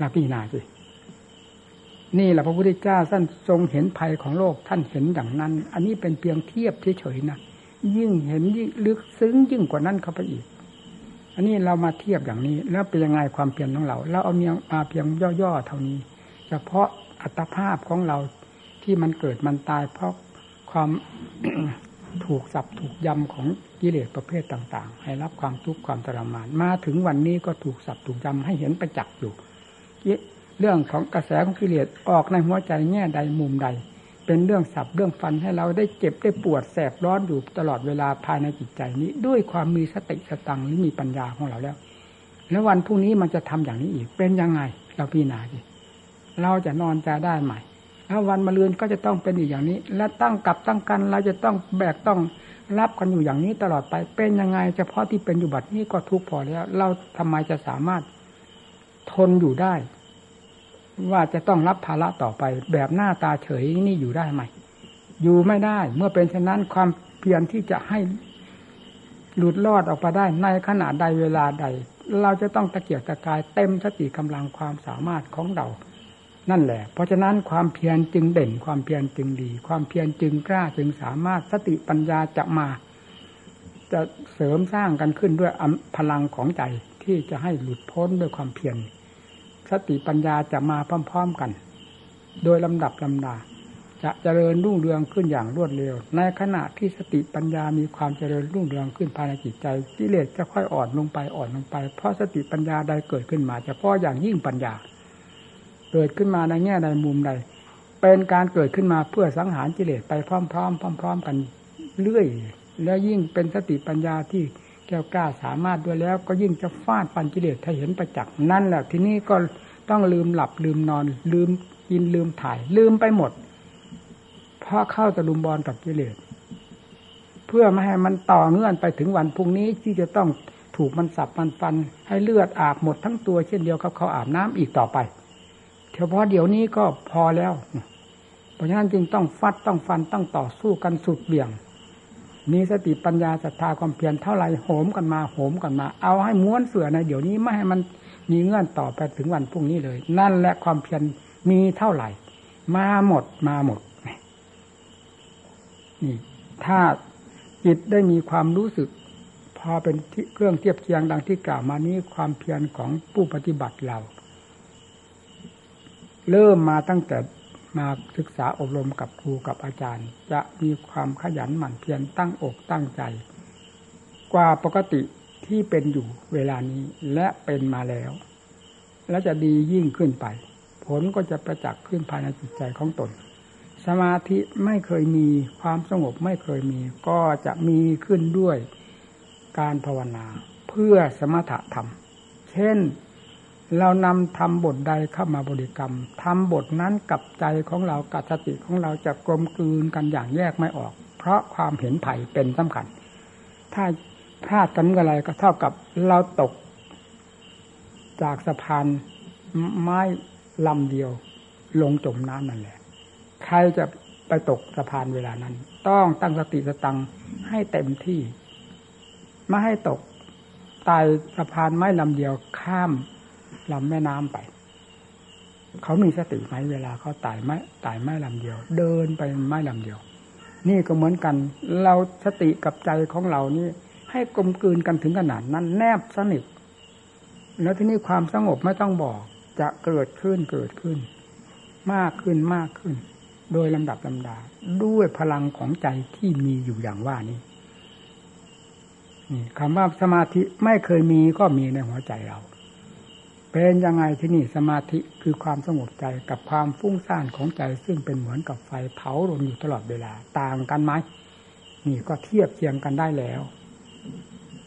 ลาพี่นาสินี่แหละพระพุทธเจ้าท่านทรงเห็นภัยของโลกท่านเห็นอย่างนั้น อันนี้เป็นเพียงเทียบเฉยๆนะยิ่งเห็นยิ่งลึกซึ้งยิ่งกว่านั้นเข้าไปอีก อันนี้เรามาเทียบอย่างนี้ แล้วเป็นยังไงความเพียรของเราเราเอาเมียงมาเพียงย่อๆเท่านี้ เฉพาะอัตภาพของเราที่มันเกิดมันตายเพราะความ ถูกสับถูกยำของกิเลสประเภทต่าง ๆ ให้รับความทุกข์ความทรมาน มาถึงวันนี้ก็ถูกสับถูกยำให้เห็นประจักษ์อยู่เรื่องของกระแสของกิเลสออกในหัวใจแง่ใดมุมใด เป็นเรื่องสับเรื่องฟันให้เราได้เจ็บได้ปวดแสบร้อนอยู่ตลอดเวลาภายในจิตใจนี้ ด้วยความมีสติสตังหรือมีปัญญาของเราแล้ว แล้ววันพรุ่งนี้มันจะทำอย่างนี้อีกเป็นยังไงเราพิจารณาดิเราจะนอนใจได้ไหม ถ้าวันมะรืนก็จะต้องเป็นอีกอย่างนี้ และตั้งกับตั้งกันเราจะต้องแบกต้องรับกันอยู่อย่างนี้ตลอดไปเป็นยังไง เฉพาะที่เป็นอยู่บัดนี้ก็ทุกพอแล้ว เราทำไมจะสามารถทนอยู่ได้ ว่าจะต้องรับภาระต่อไป แบบหน้าตาเฉยนี่อยู่ได้ไหมอยู่ไม่ได้ เมื่อเป็นเช่นนั้นความเพียรที่จะให้หลุดรอดออกไปได้ในขณะใดเวลาใด เราจะต้องตะเกียกตะกายเต็มสติกำลังความสามารถของเรา นั่นแหละ เพราะฉะนั้นความเพียรจึงเด่น ความเพียรจึงดี ความเพียรจึงกล้าจึงสามารถสติปัญญาจะมา จะเสริมสร้างกันขึ้นด้วยพลังของใจที่จะให้หลุดพ้นด้วยความเพียรสติปัญญาจะมาพร้อมๆกัน โดยลำดับลำดา จะเจริญรุ่งเรืองขึ้นอย่างรวดเร็ว ในขณะที่สติปัญญามีความเจริญรุ่งเรืองขึ้นภายในจิตใจกิเลสจะค่อยอ่อนลงไปอ่อนลงไป เพราะสติปัญญาใดเกิดขึ้นมาจะพาะอย่างยิ่งปัญญา เกิดขึ้นมาในแง่ใดมุมใด เป็นการเกิดขึ้นมาเพื่อสังหารกิเลสไปพร้อมๆพร้อม ๆ กันเรื่อย แล้วยิ่งเป็นสติปัญญาที่แก้วกล้าสามารถด้วยแล้ว ก็ยิ่งจะฟาดฟันกิเลสให้เห็นประจักษ์นั่นแหละทีนี้ก็ต้องลืมหลับลืมนอน ลืมกินลืมถ่าย ลืมไปหมดเพราะเข้าตะลุมบอลกับกิเลสเพื่อไม่ให้มันต่อเงื่อนไปถึงวันพรุ่งนี้ที่จะต้องถูกมันสับมันฟัน ให้เลือดอาบหมดทั้งตัวเช่นเดียวกับเขาอาบน้ำอีกต่อไป เฉพาะเดี๋ยวนี้ก็พอแล้ว เพราะฉะนั้นจึงต้องฟัดต้องฟันต้องต่อสู้กันสุดเบี่ยง มีสติปัญญาศรัทธาความเพียรเท่าไรโหมกันมาโหมกันมา เอาให้ม้วนเสือในเดี๋ยวนี้ไม่ให้มันมีเงื่อนต่อไปถึงวันพรุ่งนี้เลย นั่นแหละความเพียรมีเท่าไหร่ มาหมดมาหมดนี่ ถ้าจิตได้มีความรู้สึก พอเป็นเครื่องเทียบเคียงดังที่กล่าวมานี้ความเพียรของผู้ปฏิบัติเรา เริ่มมาตั้งแต่มาศึกษาอบรมกับครูกับอาจารย์ จะมีความขยันหมั่นเพียรตั้งอกตั้งใจ กว่าปกติที่เป็นอยู่เวลานี้และเป็นมาแล้ว และจะดียิ่งขึ้นไป ผลก็จะประจักษ์ขึ้นภายในจิตใจของตน สมาธิไม่เคยมีความสงบไม่เคยมี ก็จะมีขึ้นด้วยการภาวนา เพื่อสมถะธรรม เช่น เรานำทำบทใดเข้ามาบริกรรมทำบทนั้นกับใจของเรากับสติของเราจะกลมกลืนกันอย่างแยกไม่ออก เพราะความเห็นไผ่เป็นสำคัญ ถ้าพลาดกันอะไรก็เท่ากับเราตก จากสะพานไม้ลำเดียว ลงจมน้ำนั่นแหละ ใครจะไปตกสะพานเวลานั้น ต้องตั้งสติสตังให้เต็มที่ ไม่ให้ตกตายสะพานไม้ลำเดียวข้าม ลำแม่น้ำไป เขามีสติไหมเวลาเขาตายไม้ตายไม้ลำเดียว เดินไปไม้ลำเดียว นี่ก็เหมือนกัน เราสติกับใจของเรานี่ ให้กลมกลืนกันถึงขนาดนั้นแนบสนิทแล้วที่นี่ความสงบไม่ต้องบอก จะเกิดขึ้นเกิดขึ้น มากขึ้นมากขึ้น โดยลำดับลำดา ด้วยพลังของใจที่มีอยู่อย่างว่านี้คำว่าสมาธิไม่เคยมีก็มีในหัวใจเรา เป็นยังไงที่นี่สมาธิคือความสงบใจกับความฟุ้งซ่านของใจ ซึ่งเป็นเหมือนกับไฟเผาลนอยู่ตลอดเวลาต่างกันไหมนี่ก็เทียบเทียงกันได้แล้ว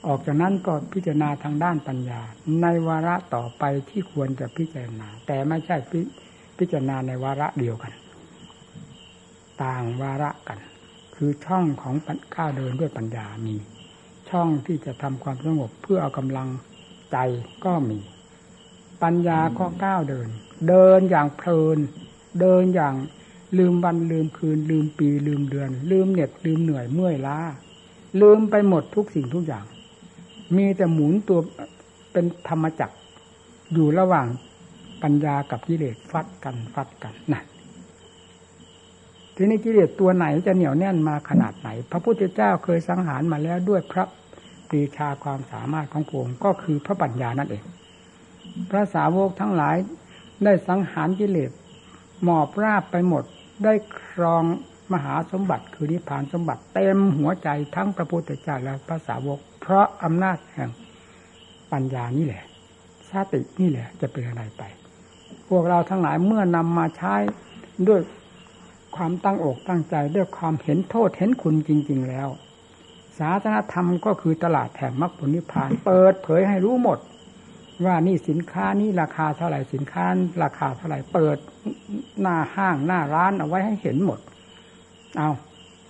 ออกจากนั้นก็พิจารณาทางด้านปัญญา ในวาระต่อไปที่ควรจะพิจารณา แต่ไม่ใช่พพิจารณาในวาระเดียวกัน ต่างวาระกัน คือช่องของก้าวเดินด้วยปัญญามี ช่องที่จะทำความสงบเพื่อเอากำลังใจก็มี ปัญญาก็ก้าวเดิน เดินอย่างเพลิน เดินอย่างลืมวันลืมคืน ลืมปีลืมเดือน ลืมเหน็ดลืมเหนื่อยเมื่อยล้า ลืมไปหมดทุกสิ่งทุกอย่าง มีแต่หมุนตัวเป็นธรรมจักร อยู่ระหว่างปัญญากับกิเลสฟัดกันฟัดกันนั่นทีนี้กิเลสตัวไหนจะเหนียวแน่นมาขนาดไหน พระพุทธเจ้าเคยสังหารมาแล้วด้วยพระปรีชาความสามารถของพระองค์ก็คือพระปัญญานั่นเอง พระสาวกทั้งหลายได้สังหารกิเลสหมอบราบไปหมดได้ครองมหาสมบัติคือนิพพานสมบัติเต็มหัวใจทั้งพระพุทธเจ้าและพระสาวก เพราะอำนาจแห่งปัญญานี่แหละสตินี่แหละจะเป็นอะไรไป พวกเราทั้งหลายเมื่อนำมาใช้ด้วยความตั้งอกตั้งใจด้วยความเห็นโทษเห็นคุณจริง ๆแล้วศาสนธรรมก็คือตลาดแห่งมรรคผลนิพพาน เปิดเผยให้รู้หมด ว่านี่สินค้านี่ราคาเท่าไหร่สินค้าราคาเท่าไหร่เปิดหน้าห้างหน้าร้านเอาไว้ให้เห็นหมด เอา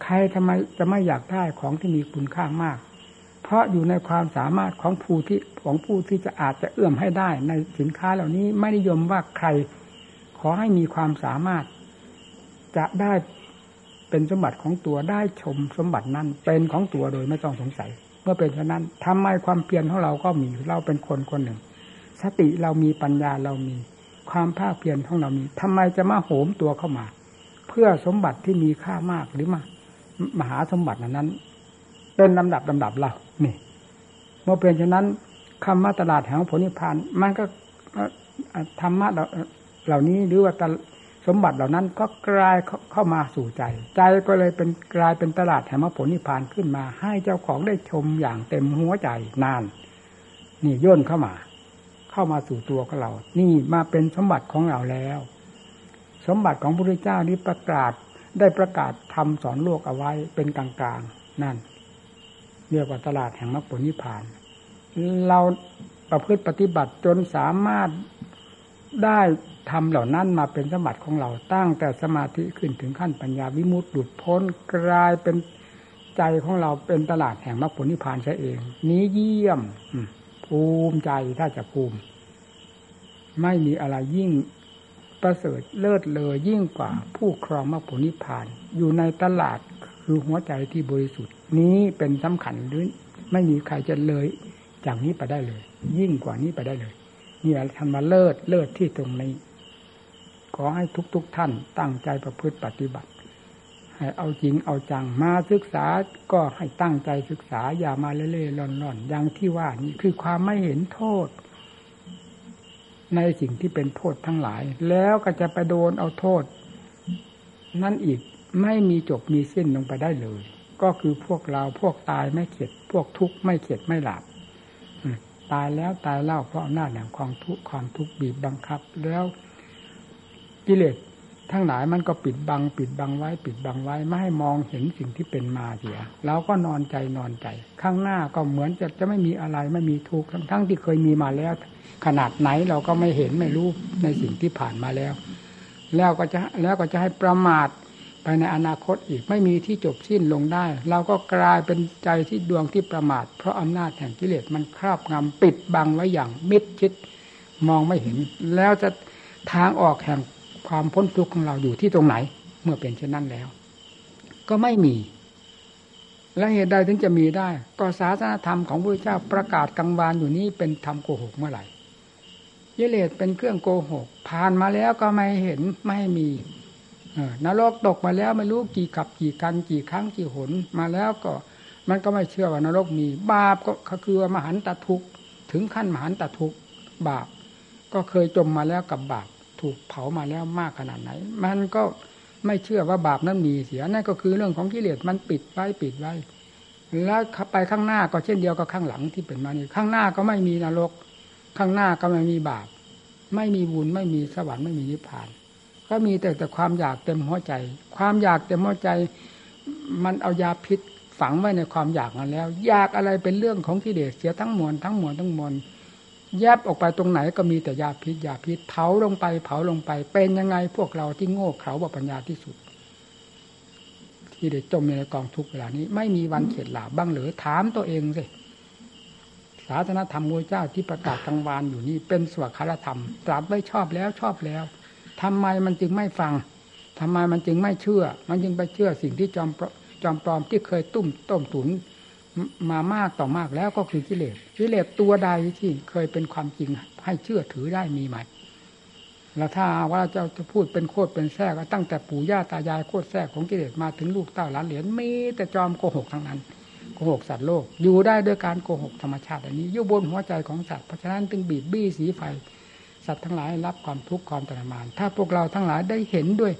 ใครทำไมจะไม่อยากได้ของที่มีคุณค่ามาก เพราะอยู่ในความสามารถของผู้ที่ของผู้ที่จะอาจจะเอื้อมให้ได้ ในสินค้าเหล่านี้ไม่นิยมว่าใคร ขอให้มีความสามารถ จะได้เป็นสมบัติของตัวได้ชมสมบัตินั้น เป็นของตัวโดยไม่ต้องสงสัย เมื่อเป็นเช่นนั้นทำไมความเพียรของเราก็มีเราเป็นคนคนหนึ่ง สติเรามีปัญญาเรามี ความภาคเพียรของเรามีทำไมจะมาโหมตัวเข้ามา เพื่อสมบัติที่มีค่ามากหรือมามหาสมบัตินั้น เป็นลำดับลำดับเรานี่เมื่อเป็นเช่นนั้นคำว่าตลาดแห่งผลนิพพานมันก็ธรรมะเหล่านี้หรือว่าสมบัติเหล่านั้นก็กลายเข้ามาสู่ใจ ใจก็เลยเป็นกลายเป็นตลาดแห่งมรรคผลนิพพานขึ้นมา ให้เจ้าของได้ชมอย่างเต็มหัวใจนาน นี่ย่นเข้ามา เข้ามาสู่ตัวของเรา นี่มาเป็นสมบัติของเราแล้ว สมบัติของพระพุทธเจ้านี้ประกาศได้ประกาศทำสอนโลกเอาไว้เป็นกลางๆนั่นเรียกว่าตลาดแห่งมรรคผลนิพพาน เราประพฤติปฏิบัติจนสามารถได้ทำเหล่านั้นมาเป็นสมบัติของเราตั้งแต่สมาธิขึ้นถึงขั้นปัญญาวิมุตติหลุดพ้นกลายเป็นใจของเราเป็นตลาดแห่งมรรคผลนิพพานใช่เอง นี้เยี่ยม ภูมิใจถ้าจะภูมิ ไม่มีอะไรยิ่งประเสริฐเลิศเลยยิ่งกว่าผู้ครองมรรคผลนิพพาน อยู่ในตลาดคือหัวใจที่บริสุทธิ์ นี้เป็นสำคัญหรือไม่มีใครจะเลยจากนี้ไปได้เลย ยิ่งกว่านี้ไปได้เลยนี่ท่านมเลิศเลิศที่ตรงนี้ ขอให้ทุกๆทท่านตั้งใจประพฤติปฏิบัติ ให้เอาจริงเอาจังมาศึกษาก็ให้ตั้งใจศึกษาอย่ามาเล่ๆล่อนๆอย่างที่ว่านี่คือความไม่เห็นโทษ ในสิ่งที่เป็นโทษทั้งหลาย แล้วก็จะไปโดนเอาโทษ นั่นอีกไม่มีจบมีสิ้นลงไปได้เลย ก็คือพวกเราพวกตายไม่เข็ด พวกทุกข์ไม่เข็ดไม่หลับตายแล้วตายเล่าเพราะอำนาจแห่งความทุกข์ความทุกข์บีบบังคับ แล้วกิเลส ทั้งหลายมันก็ปิดบัง ปิดบังไว้ ปิดบังไว้ ไม่ให้มองเห็นสิ่งที่เป็นมาเสียเราก็นอนใจนอนใจ ข้างหน้าก็เหมือนจะจะไม่มีอะไรไม่มีทุกข์ทั้งทั้งที่เคยมีมาแล้ว ขนาดไหนเราก็ไม่เห็นไม่รู้ในสิ่งที่ผ่านมาแล้ว แล้วก็จะแล้วก็จะให้ประมาทไปในอนาคตอีกไม่มีที่จบสิ้นลงได้ เราก็กลายเป็นใจที่ดวงที่ประมาท เพราะอำนาจแห่งกิเลสมันครอบงำปิดบังไว้อย่างมิดชิดมองไม่เห็น แล้วจะทางออกแห่ง ความพ้นทุกข์ของเราอยู่ที่ตรงไหน เมื่อเป็นเช่นนั้นแล้ว ก็ไม่มี และเหตุใดถึงจะมีได้ ก็ศาสนาธรรมของพระเจ้าประกาศกังวานอยู่นี้เป็นธรรมโกหกเมื่อไหร่ยิเลสเป็นเครื่องโกหก ผ่านมาแล้วก็ไม่เห็นไม่มีนรกตกมาแล้วไม่รู้กี่ขับกี่กันกี่ครั้งกี่หนมาแล้วก็มันก็ไม่เชื่อว่านรกมี บาปก็คือมหันตทุกถึงขั้นมหันตทุกบาป ก็เคยจมมาแล้วกับบาป ถูกเผามาแล้วมากขนาดไหน มันก็ไม่เชื่อว่าบาปนั้นมีเสียนั่นก็คือเรื่องของกิเลสมันปิดไว้ปิดไว้ แล้วไปข้างหน้าก็เช่นเดียวกับข้างหลังที่เป็นมานี่ข้างหน้าก็ไม่มีนรก ข้างหน้าก็ไม่มีบาป ไม่มีบุญไม่มีสวรรค์ไม่มีนิพพาน ก็มีแต่แต่ความอยากเต็มหัวใจ ความอยากเต็มหัวใจ มันเอายาพิษฝังไว้ในความอยากนั้นแล้ว อยากอะไรเป็นเรื่องของกิเลสเสียทั้งมวลทั้งมวลทั้งมวล แยบออกไปตรงไหนก็มีแต่ยาพิษยาพิษเผาลงไป เผาลงไป เป็นยังไงพวกเราที่โง่เขลาบปัญญาที่สุด ที่ได้จมในกองทุกเวลานี้ ไม่มีวันเข็ดหลาบบ้างหรือถามตัวเองสิศาสนธรรมมูเจ้าที่ประกาศกลางวานอยู่นี่เป็นสวดคารธรรมตรัสไว้ชอบแล้วชอบแล้วทำไมมันจึงไม่ฟังทำไมมันจึงไม่เชื่อ มันจึงไปเชื่อสิ่งที่จอมจอมปลอมที่เคยตุ้มต้มตุน มามากต่อมากแล้วก็คือกิเลสกิเลสตัวใดที่เคยเป็นความจริงให้เชื่อถือได้มีไหมแล้วถ้าว่าเราจะพูดเป็นโคตรเป็นแทรกตั้งแต่ปู่ย่าตายายโคตรแทรกของกิเลสมาถึงลูกเต้าหลานเหรียญมีแต่จอมโกหกทั้งนั้นโกหกสัตว์โลก อยู่ได้ด้วยการโกหกธรรมชาติอันนี้อยู่บนหัวใจของสัตว์เพราะฉะนั้นจึงบีบบี้สีไฟสัตว์ทั้งหลายรับความทุกข์ความทรมาน ถ้าพวกเราทั้งหลายได้เห็นด้วย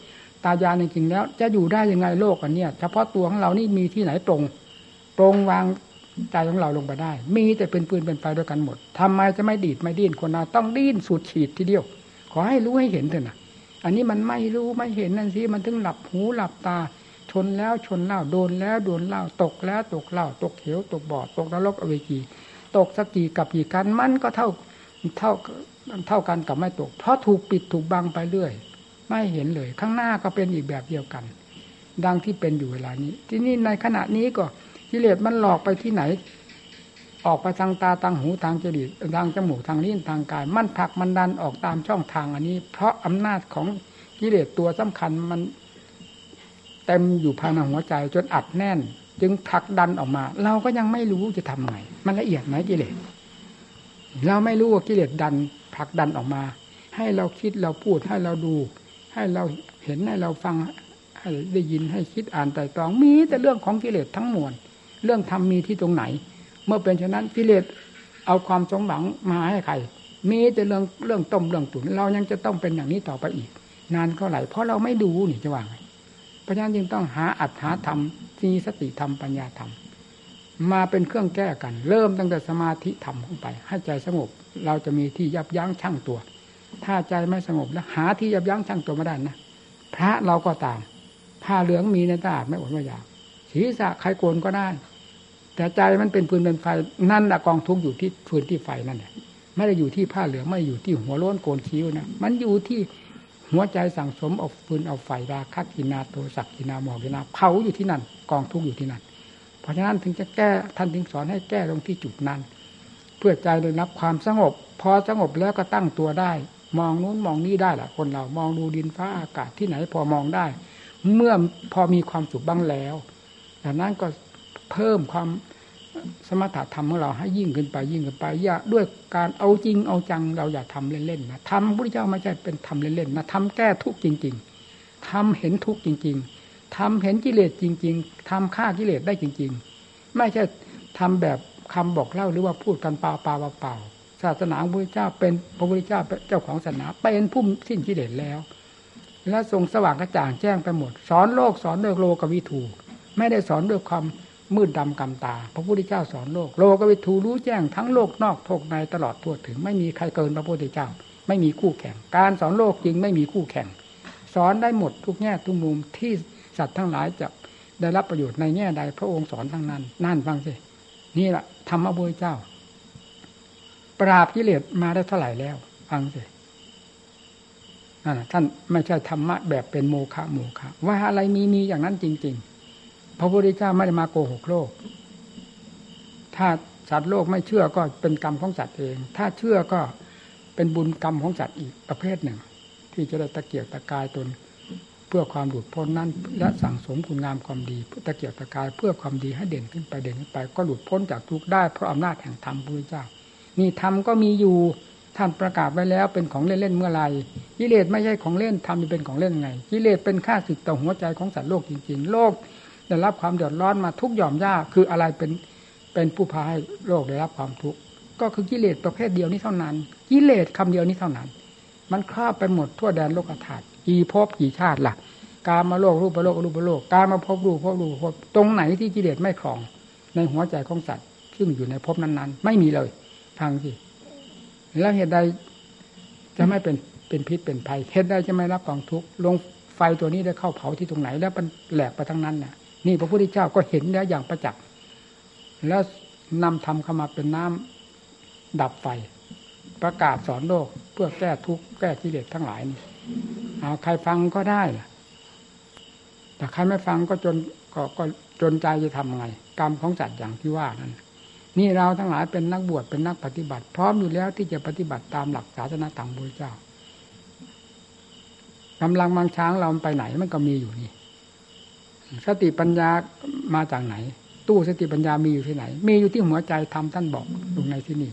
ตาญาจริงๆแล้ว จะอยู่ได้ยังไงโลกอันนี้เฉพาะตัวของเรานี่มีที่ไหนตรง ตรงวางใจของเราลงไปได้ มีแต่เป็นปืนเป็นไฟด้วยกันหมดทำไมจะไม่ดีดไม่ดิ้นคนเราต้องดิ้นสุดฉีดทีเดียว ขอให้รู้ให้เห็นเถอะนะอันนี้มันไม่รู้ไม่เห็นนั่นสิมันถึงหลับหูหลับตา ชนแล้วชนเล่าโดนแล้วโดนเล่าตกแล้วตกเล่าตกเขียวตกบอดตกนรกอเวจีตกสกีกับกี่กันมันก็เท่าเท่าเท่ากันกับไม่ตก เพราะถูกปิดถูกบังไปเรื่อย ไม่เห็นเลย ข้างหน้าก็เป็นอีกแบบเดียวกัน ดังที่เป็นอยู่เวลานี้ ที่นี่ในขณะนี้ก็ กิเลสมันหลอกไปที่ไหน ออกไปทางตาทางหูทางจริตทางจมูกทางลิ้นทางกาย มันผลักมันดันออกตามช่องทางอันนี้ เพราะอำนาจของกิเลสตัวสำคัญมันเต็มอยู่ภายในหัวใจจนอัดแน่น จึงผลักดันออกมา เราก็ยังไม่รู้จะทำไงมันละเอียดไหมกิเลสเราไม่รู้ว่ากิเลสดันผลักดันออกมา ให้เราคิดเราพูดให้เราดู ให้เราเห็นให้เราฟังให้ได้ยินให้คิดอ่านไต่ตรองมีแต่เรื่องของกิเลสทั้งมวล เรื่องธรรมมีที่ตรงไหน เมื่อเป็นฉะนั้นกิเลสเอาความสมหวังมาให้ใคร มีแต่เรื่องเรื่องต้มเรื่องตุ๋นเรายังจะต้องเป็นอย่างนี้ต่อไปอีก นานเท่าไหร่เพราะเราไม่ดูนี่จะว่าไงเพราะฉะนั้นจึงต้องหาอัตถาธรรมมีสติธรรมปัญญาธรรม มาเป็นเครื่องแก้กัน เริ่มตั้งแต่สมาธิธรรมขึ้นไป ให้ใจสงบ เราจะมีที่ยับยั้งชั่งตัว ถ้าใจไม่สงบแล้ว หาที่ยับยั้งชั่งตัวไม่ได้นะพระเราก็ตาม ผ้าเหลืองมีในตาไม่อดไม่อยากศีรษะใครโกนก็ได้ แต่ใจมันเป็นฟืนเป็นไฟนั่นละกองทุกอยู่ที่ฟืนที่ไฟนั่นแหละไม่ได้อยู่ที่ผ้าเหลืองไม่อยู่ที่หัวโล้นโกนคิ้วนะมันอยู่ที่หัวใจสั่งสมเอาฟืนเอาไฟราคักกินาโทสักกินาหมอกินาเผาอยู่ที่นั่น กองทุกอยู่ที่นั่น เพราะฉะนั้นถึงจะแก้ท่านถึงสอนให้แก้ลงที่จุดนั้น เพื่อใจได้รับความสงบ พอสงบแล้วก็ตั้งตัวได้ มองนู้นมองนี้ได้แหละคนเรามองดูดินฟ้าอากาศที่ไหนพอมองได้ เมื่อพอมีความสุขบ้างแล้วดังนั้นก็ เพิ่มความสมถะธรรมของเราให้ยิ่งขึ้นไปยิ่งขึ้นไปอย่าด้วยการเอาจริงเอาจังเราอย่าทำเล่นๆนะทำพระเจ้าไม่ใช่เป็นทำเล่นๆนะทำแก้ทุกจริง ๆทำเห็นทุกจริง ๆทำเห็นกิเลสจริง ๆทำฆ่ากิเลสได้จริง ๆ ไม่ใช่ทำแบบคำบอกเล่าหรือว่าพูดกันเปล่าเปล่าเปล่าศาสนาพระพุทธเจ้าเป็นพระพุทธเจ้าเจ้าของศาสนาเป็นผู้สิ้นกิเลสแล้ว และทรงสว่างกระจ่างแจ้งไปหมด สอนโลกสอนด้วยโลกวิถูไม่ได้สอนด้วยความ มืดดำกำตา พระพุทธเจ้าสอนโลก โลกวิถูรู้แจ้งทั้งโลกนอกโทกในตลอดทั่วถึง ไม่มีใครเกินพระพุทธเจ้า ไม่มีคู่แข่ง การสอนโลกจริงไม่มีคู่แข่ง สอนได้หมดทุกแง่ทุกมุมที่สัตว์ทั้งหลายจะได้รับประโยชน์ในแง่ใดพระองค์สอนทั้งนั้น นั่นฟังสินี่แหละธรรมะบุญเจ้า ปราบกิเลสมาได้เท่าไหร่แล้ว ฟังสิท่านไม่ใช่ธรรมะแบบเป็นโมฆะโมฆะว่าอะไรมีมีอย่างนั้นจริง ๆ พระพุทธเจ้าไม่ได้มาโกหกโลก ถ้าสัตว์โลกไม่เชื่อก็เป็นกรรมของสัตว์เอง ถ้าเชื่อก็เป็นบุญกรรมของสัตว์อีกประเภทหนึ่ง ที่จะได้ตะเกียกตะกายตน เพื่อความหลุดพ้นนั้นและสั่งสมคุณงามความดีตะเกียกตะกายเพื่อความดีให้เด่นขึ้นไปเด่นขึ้นไป ก็หลุดพ้นจากทุกข์ได้เพราะอำนาจแห่งธรรมพระเจ้านี่ธรรมก็มีอยู่ท่านประกาศไว้แล้วเป็นของเล่นๆเมื่อไรกิเลสไม่ใช่ของเล่นทำเป็นของเล่นไงกิเลสเป็นค่าศึกต่อหัวใจของสัตว์โลกจริง ๆ โลก ได้รับความเดือดร้อนมาทุกหย่อมย่าคืออะไรเป็นเป็นผู้พาให้โลกได้รับความทุกข์ก็คือกิเลสประเภทเดียวนี้เท่านั้น กิเลสคำเดียวนี้เท่านั้น มันครอบไปหมดทั่วแดนโลกธาตุกี่ภพกี่ชาติล่ะ การมาโลกรูปโลกรูปโลกการมาพบรูปพบรูปพบตรงไหนที่กิเลสไม่ครอง ในหัวใจของสัตว์ซึ่งอยู่ในภพนั้นๆ ไม่มีเลยทางที่แล้วเหตุใดจะไม่เป็นเป็นพิษเป็นภัยเหตุใดจะไม่รับกองทุกข์ลงไฟตัวนี้ได้เข้าเผาที่ตรงไหน แล้วมันแหลกไปทั้งนั้นน่ะ นี่พระพุทธเจ้าก็เห็นแล้วอย่างประจักษ์แล้วนำธรรมเข้ามาเป็นน้ำดับไฟ ประกาศสอนโลกเพื่อแก้ทุกข์แก้กิเลสทั้งหลายนี่เอาใครฟังก็ได้แต่ใครไม่ฟังก็จนก็ก็จนใจจะทำไง กรรมของจัดอย่างที่ว่านั้น นี่เราทั้งหลายเป็นนักบวชเป็นนักปฏิบัติ พร้อมอยู่แล้วที่จะปฏิบัติตามหลักศาสนาธรรมพระเจ้ากำลังมังช้างเราไปไหนมันก็มีอยู่นี่ สติปัญญามาจากไหน ตู้สติปัญญามีอยู่ที่ไหน มีอยู่ที่หัวใจทำท่านบอกลงในที่นี่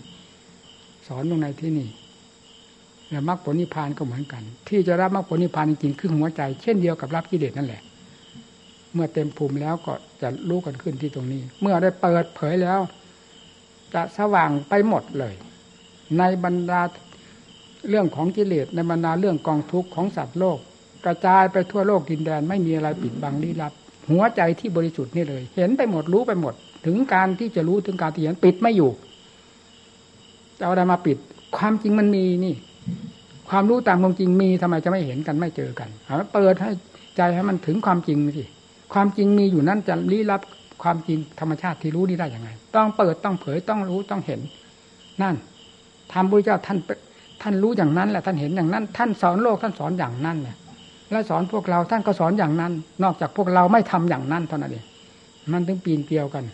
สอนลงในที่นี่แล้วมรรคผลนิพพานก็เหมือนกัน ที่จะรับมรรคผลนิพพานจริงๆคือหัวใจ เช่นเดียวกับรับกิเลสนั่นแหละ เมื่อเต็มภูมิแล้วก็จะรู้กันขึ้นที่ตรงนี้ เมื่อได้เปิดเผยแล้ว จะสว่างไปหมดเลย ในบรรดาเรื่องของกิเลสในบรรดาเรื่องกองทุกข์ของสัตว์โลก กระจายไปทั่วโลกดินแดนไม่มีอะไรปิดบังลี้ลับ หัวใจที่บริสุทธิ์นี่เลย เห็นไปหมดรู้ไปหมด ถึงการที่จะรู้ถึงการที่เห็นปิดไม่อยู่จะเอาอะไรมาปิด ความจริงมันมีนี่ ความรู้ตามความจริงมีทำไมจะไม่เห็นกันไม่เจอกันเอาเปิดให้ใจให้มันถึงความจริงสิความจริงมีอยู่นั่นจะลี้ลับความจริงธรรมชาติที่รู้นี่ได้ยังไง ต้องเปิดต้องเผยต้องรู้ต้องเห็น นั่นทำพระเจ้าท่านท่านรู้อย่างนั้นแหละท่านเห็นอย่างนั้น ท่านสอนโลกท่านสอนอย่างนั้นเนี่ย แล้วสอนพวกเราท่านก็สอนอย่างนั้น นอกจากพวกเราไม่ทำอย่างนั้นเท่านั้นเองมันถึงปีนเกลียวกัน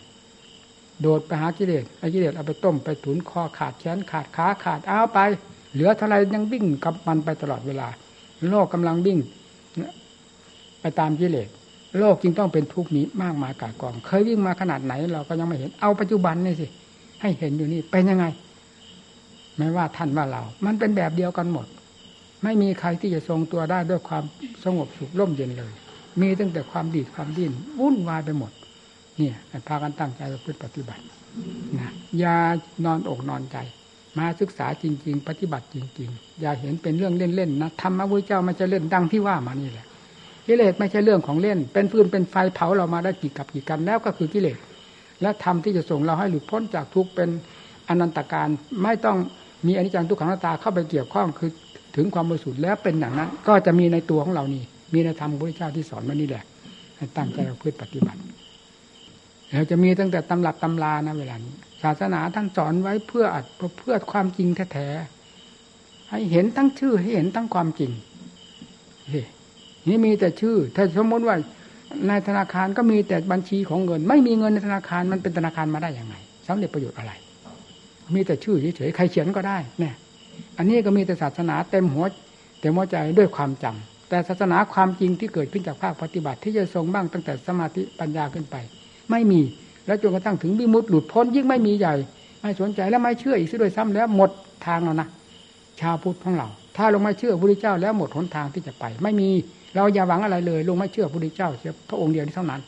โดดไปหากิเลสไอ้กิเลสเอาไปต้มไปถุนคอขาดแขนขาดขาขาดเอาไป เหลือเท่าไรยังวิ่งกับมันไปตลอดเวลา โลกกำลังวิ่ง ไปตามกิเลสโลกจึงต้องเป็นทุกข์นี้มากมายกายกอง เคยวิ่งมาขนาดไหน เราก็ยังไม่เห็นเอาปัจจุบันนี่สิ ให้เห็นอยู่นี่เป็นยังไง ไม่ว่าท่านว่าเรา มันเป็นแบบเดียวกันหมด ไม่มีใครที่จะทรงตัวได้ด้วยความสงบสุขร่มเย็นเลย มีตั้งแต่ความดีความดิ้นวุ่นวายไปหมด เนี่ยพากันตั้งใจประพฤติปฏิบัตินะอย่านอนอกนอนใจ มาศึกษาจริง ๆ ปฏิบัติจริง ๆ อย่าเห็นเป็นเรื่องเล่นๆนะธรรมะพระเจ้ามันจะเล่นดังที่ว่ามานี่แหละกิเลสไม่ใช่เรื่องของเล่น เป็นฟืนเป็นไฟเผาเรามาได้กี่กับกี่กันแล้วก็คือกิเลสและธรรมที่จะส่งเราให้หลุดพ้นจากทุกเป็นอนันตการไม่ต้องมีอนิจจังทุกขังตาเข้าไปเกี่ยวข้องคือ ถึงความบริสุทธิ์แล้วเป็นอย่างนั้น ก็จะมีในตัวของเรานี่ มีในธรรมพระเจ้าที่สอนมานี่แหละให้ตั้งใจเราพืชปฏิบัติเราจะมีตั้งแต่ตำรับตำรานะเวลานี้ศาสนาท่านสอนไว้เพื่ออัดเพื่อความจริงแท้ๆให้เห็นตั้งชื่อให้เห็นตั้งความจริงเฮนี่มีแต่ชื่อ ถ้าสมมติว่าในธนาคารก็มีแต่บัญชีของเงิน ไม่มีเงินในธนาคารมันเป็นธนาคารมาได้อย่างไงสำเร็จประโยชน์อะไร มีแต่ชื่อเฉยๆใครเขียนก็ได้เนี่ย อันนี้ก็มีแต่ศาสนาเต็มหัวเต็มหัวใจด้วยความจำแต่ศาสนาความจริงที่เกิดขึ้นจากภาคปฏิบัติที่จะทรงบ้างตั้งแต่สมาธิปัญญาขึ้นไป ไม่มีแล้วจนกระทั่งถึงบิมุตหลุดพ้นยิ่งไม่มีใหญ่ ไม่สนใจและไม่เชื่ออีกซะด้วยซ้ำแล้วหมดทางแล้วนะชาวพุทธของเรา ถ้าลงไม่เชื่อพระพุทธเจ้าแล้วหมดหนทางที่จะไป ไม่มีเราอย่าหวังอะไรเลย ลงไม่เชื่อพระพุทธเจ้าเสียพระองค์เดียวนี้เท่านั้น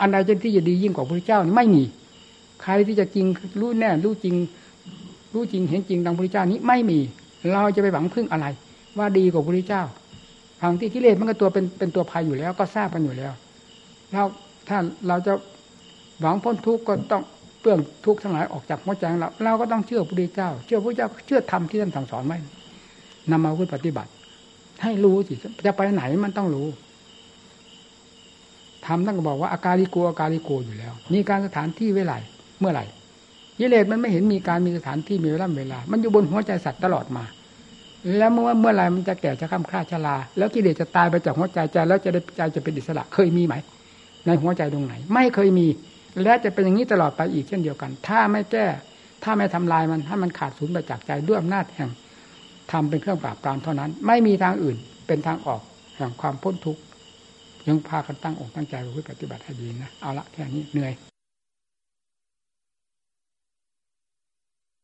อันใดที่จะดียิ่งกว่าพระพุทธเจ้านี่ไม่มี ใครที่จะจริงรู้แน่รู้จริง รู้จริงเห็นจริงดังพระพุทธเจ้านี้ไม่มี เราจะไปหวังพึ่งอะไร ว่าดีกว่าพระพุทธเจ้าทางที่กิเลสมันก็ตัวเป็นเป็นตัวภัยอยู่แล้ว ก็ทราบกันอยู่แล้วเราถ้าเราจะหวังพ้นทุกข์ก็ต้องเปลื้องทุกข์ทั้งหลายออกจากหัวใจเราเราก็ต้องเชื่อพระพุทธเจ้า เชื่อพระเจ้าเชื่อธรรมที่ท่านสั่งสอนไว้นำมาพูดปฏิบัติ ให้รู้สิจะไปไหนมันต้องรู้ทำตั้งก็บอกว่าอาการิโกอาการิโกอยู่แล้วมีการสถานที่เวลาเมื่อไหร่ ยิเลสมันไม่เห็นมีการมีสถานที่มีเวลาเวลา มันอยู่บนหัวใจสัตว์ตลอดมา แล้วเมื่อเมื่อไรมันจะแก่จะข้ามคราชราแล้วกิเลสจะตายไปจากหัวใจใจแล้วจะได้ใจจะเป็นอิสระเคยมีไหม ในหัวใจตรงไหน ไม่เคยมี และจะเป็นอย่างนี้ตลอดไปอีกเช่นเดียวกัน ถ้าไม่แก้ ถ้าไม่ทำลายมันให้มันขาดสูญไปจากใจด้วยอำนาจแห่งทำเป็นเครื่องปราบปรามเท่านั้น ไม่มีทางอื่นเป็นทางออกแห่งความพ้นทุกข์ยังพากันตั้งอกตั้งใจไปปฏิบัติให้ดีนะเอาละแค่นี้เหนื่อย